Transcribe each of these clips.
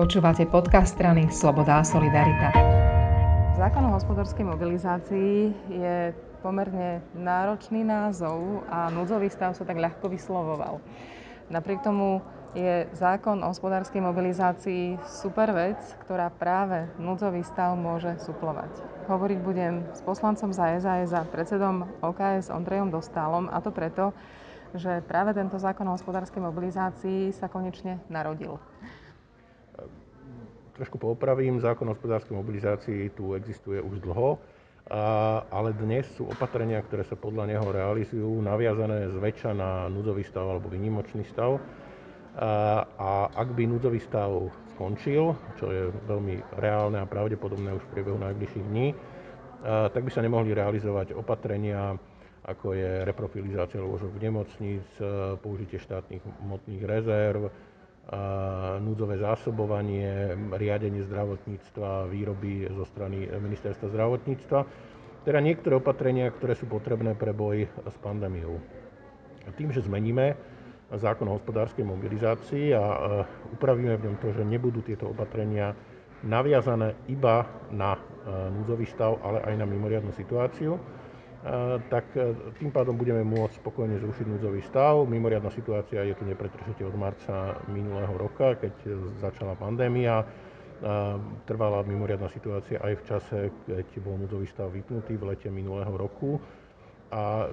Počúvate podcast strany Sloboda a Solidarita. Zákon o hospodárskej mobilizácii je pomerne náročný názov a núdzový stav sa tak ľahko vyslovoval. Napriek tomu je zákon o hospodárskej mobilizácii super vec, ktorá práve núdzový stav môže suplovať. Hovoriť budem s poslancom za SAS a predsedom OKS Ondrejom Dostálom a to preto, že práve tento zákon o hospodárskej mobilizácii sa konečne narodil trošku poopravím, zákon o hospodárskej mobilizácii tu existuje už dlho, ale dnes sú opatrenia, ktoré sa podľa neho realizujú, naviazané zväčša na núdzový stav alebo vynimočný stav. A ak by núdzový stav skončil, čo je veľmi reálne a pravdepodobné už v priebehu najbližších dní, tak by sa nemohli realizovať opatrenia, ako je reprofilizácia lôžok v nemocníc, použitie štátnych hmotných rezerv, núdzové zásobovanie, riadenie zdravotníctva, výroby zo strany ministerstva zdravotníctva. Teda niektoré opatrenia, ktoré sú potrebné pre boj s pandémiou. Tým, že zmeníme zákon o hospodárskej mobilizácii a upravíme v ňom to, že nebudú tieto opatrenia naviazané iba na núdzový stav, ale aj na mimoriadnu situáciu, tak e, tým pádom budeme môcť spokojne zrušiť núdzový stav. Mimoriadná situácia je tu nepretržite od marca minulého roka, keď začala pandémia. Trvala mimoriadná situácia aj v čase, keď bol núdzový stav vypnutý v lete minulého roku a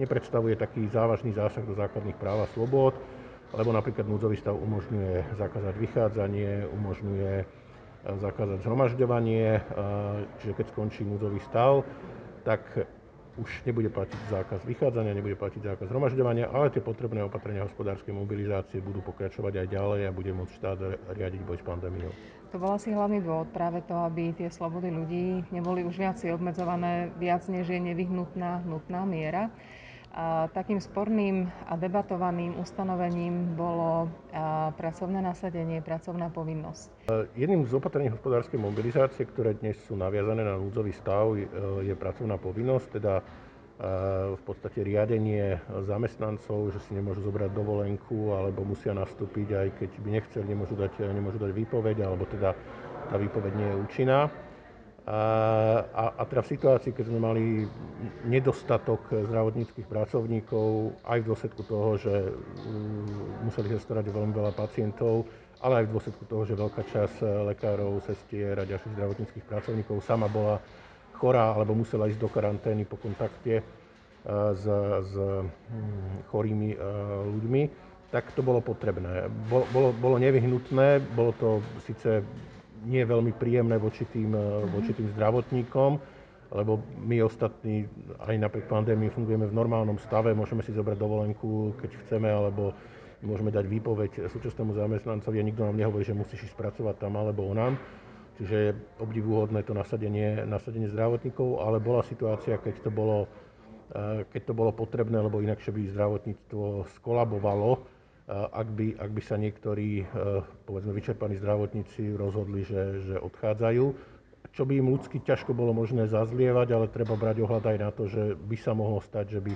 nepredstavuje taký závažný zásah do základných práv a slobod, lebo napríklad núdzový stav umožňuje zakázať vychádzanie, umožňuje e, zakázať zhromažďovanie, čiže keď skončí núdzový stav, tak už nebude platiť zákaz vychádzania, nebude platiť zákaz zhromažďovania, ale tie potrebné opatrenia hospodárskej mobilizácie budú pokračovať aj ďalej a bude môcť štát riadiť boj s pandémiou. To bol asi hlavný dôvod práve to, aby tie slobody ľudí neboli už viac obmedzované, viac než je nevyhnutná nutná miera. Takým sporným a debatovaným ustanovením bolo pracovné nasadenie, pracovná povinnosť. Jedným z opatrení hospodárskej mobilizácie, ktoré dnes sú naviazané na núdzový stav, je pracovná povinnosť, teda v podstate riadenie zamestnancov, že si nemôžu zobrať dovolenku alebo musia nastúpiť, aj keď by nechceli, nemôžu dať, nemôžu dať výpoveď, alebo teda tá výpoveď nie je účinná. A, a teda v situácii, keď sme mali nedostatok zdravotníckých pracovníkov, aj v dôsledku toho, že mm, museli sa starať veľmi veľa pacientov, ale aj v dôsledku toho, že veľká časť lekárov, sestier a ďalších zdravotníckých pracovníkov sama bola chorá alebo musela ísť do karantény po kontakte s, s mm, chorými ľuďmi, tak to bolo potrebné. Bolo, bolo, bolo nevyhnutné, bolo to síce nie je veľmi príjemné voči tým, mm-hmm. voči tým zdravotníkom, lebo my ostatní aj napriek pandémii fungujeme v normálnom stave, môžeme si zobrať dovolenku, keď chceme, alebo môžeme dať výpoveď súčasnému zamestnancovi a nikto nám nehovorí, že musíš ísť pracovať tam alebo onám. Čiže je obdivuhodné to nasadenie, nasadenie zdravotníkov, ale bola situácia, keď to bolo, eh, keď to bolo potrebné, lebo inakšie by zdravotníctvo skolabovalo ak by, ak by sa niektorí, e, povedzme, vyčerpaní zdravotníci rozhodli, že, že odchádzajú, čo by im ľudsky ťažko bolo možné zazlievať, ale treba brať ohľad aj na to, že by sa mohlo stať, že by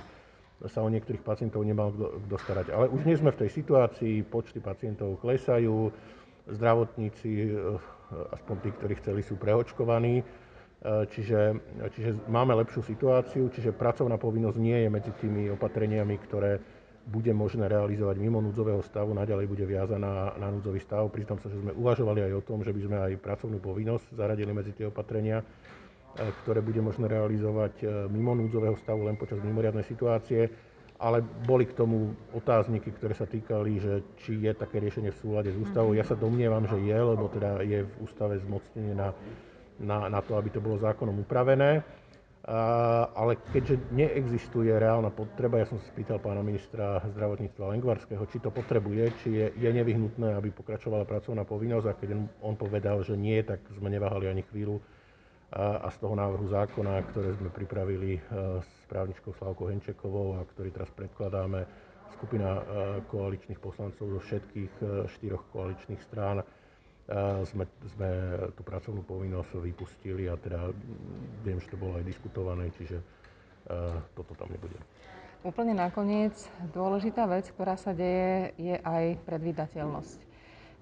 sa o niektorých pacientov nemal kto starať. Ale už nie sme v tej situácii, počty pacientov klesajú, zdravotníci, e, aspoň tí, ktorí chceli, sú preočkovaní, e, čiže, čiže máme lepšiu situáciu, čiže pracovná povinnosť nie je medzi tými opatreniami, ktoré, bude možné realizovať mimo núdzového stavu, naďalej bude viazaná na núdzový stav. Priznám sa, že sme uvažovali aj o tom, že by sme aj pracovnú povinnosť zaradili medzi tie opatrenia, e, ktoré bude možné realizovať e, mimo núdzového stavu len počas mimoriadnej situácie. Ale boli k tomu otázniky, ktoré sa týkali, že či je také riešenie v súlade s ústavou. Ja sa domnievam, že je, lebo teda je v ústave zmocnenie na, na, na to, aby to bolo zákonom upravené ale keďže neexistuje reálna potreba, ja som sa spýtal pána ministra zdravotníctva Lengvarského, či to potrebuje, či je, je nevyhnutné, aby pokračovala pracovná povinnosť a keď on povedal, že nie, tak sme neváhali ani chvíľu. A, a z toho návrhu zákona, ktoré sme pripravili e, s právničkou Slavkou Henčekovou a ktorý teraz predkladáme, skupina koaličných poslancov zo všetkých štyroch koaličných strán, sme, sme tú pracovnú povinnosť vypustili a teda viem, že to bolo aj diskutované, čiže toto tam nebude. Úplne nakoniec dôležitá vec, ktorá sa deje, je aj predvídateľnosť.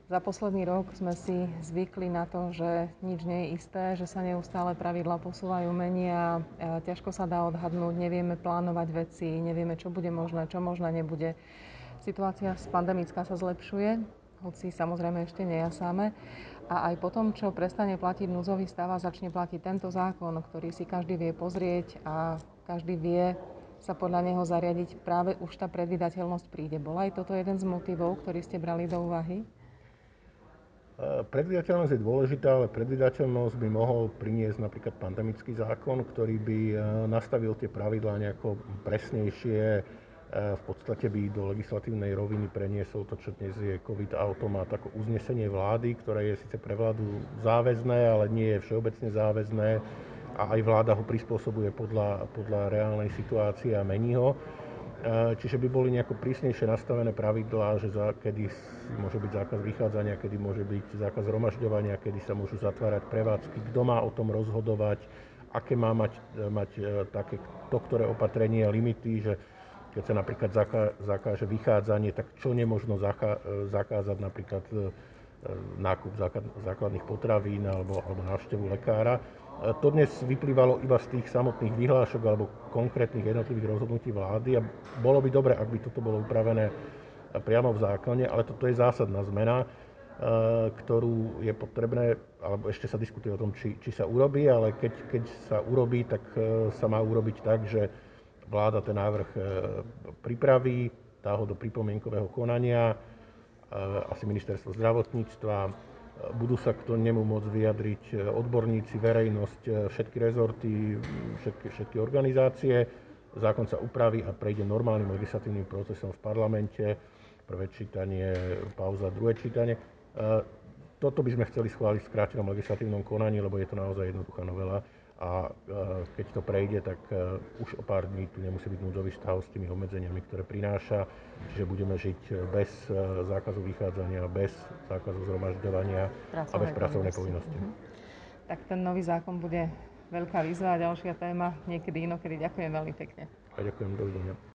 Za posledný rok sme si zvykli na to, že nič nie je isté, že sa neustále pravidla posúvajú, menia, ťažko sa dá odhadnúť, nevieme plánovať veci, nevieme, čo bude možné, čo možné nebude. Situácia pandemická sa zlepšuje, hoci samozrejme ešte nejasáme. A aj potom, čo prestane platiť núdzový stav a začne platiť tento zákon, ktorý si každý vie pozrieť a každý vie sa podľa neho zariadiť, práve už tá predvydateľnosť príde. Bola aj toto jeden z motivov, ktorý ste brali do úvahy? Predvydateľnosť je dôležitá, ale predvydateľnosť by mohol priniesť napríklad pandemický zákon, ktorý by e, nastavil tie pravidlá nejako presnejšie, v podstate by do legislatívnej roviny preniesol to, čo dnes je COVID automat, ako uznesenie vlády, ktoré je síce pre vládu záväzné, ale nie je všeobecne záväzné a aj vláda ho prispôsobuje podľa, podľa reálnej situácie a mení ho. E, čiže by boli nejako prísnejšie nastavené pravidlá, že za, kedy môže byť zákaz vychádzania, kedy môže byť zákaz zhromažďovania, kedy sa môžu zatvárať prevádzky, kto má o tom rozhodovať, aké má mať, mať e, také to, ktoré opatrenie, limity, že keď sa napríklad zakáže vychádzanie, tak čo nemožno zakázať napríklad e, nákup základných potravín alebo, alebo návštevu lekára. E, to dnes vyplývalo iba z tých samotných vyhlášok alebo konkrétnych jednotlivých rozhodnutí vlády a bolo by dobre, ak by toto bolo upravené priamo v zákone, ale toto je zásadná zmena, e, ktorú je potrebné, alebo ešte sa diskutuje o tom, či, či sa urobí, ale keď, keď sa urobí, tak sa má urobiť tak, že vláda ten návrh e, pripraví, dá ho do pripomienkového konania, e, asi ministerstvo zdravotníctva, e, budú sa k nemu môcť vyjadriť odborníci, verejnosť, všetky rezorty, všetky, všetky organizácie. Zákon sa upraví a prejde normálnym legislatívnym procesom v parlamente. Prvé čítanie, pauza, druhé čítanie. Toto by sme chceli schváliť v skrátenom legislatívnom konaní, lebo je to naozaj jednoduchá novela a keď to prejde, tak e, už o pár dní tu nemusí byť núdzový stav s tými obmedzeniami, ktoré prináša, čiže budeme žiť bez e, zákazu vychádzania, bez zákazu zhromažďovania a bez pracovnej povinnosti. Mm-hmm. Tak ten nový zákon bude veľká výzva a ďalšia téma niekedy inokedy. Ďakujem veľmi pekne. A ďakujem, dovidenia.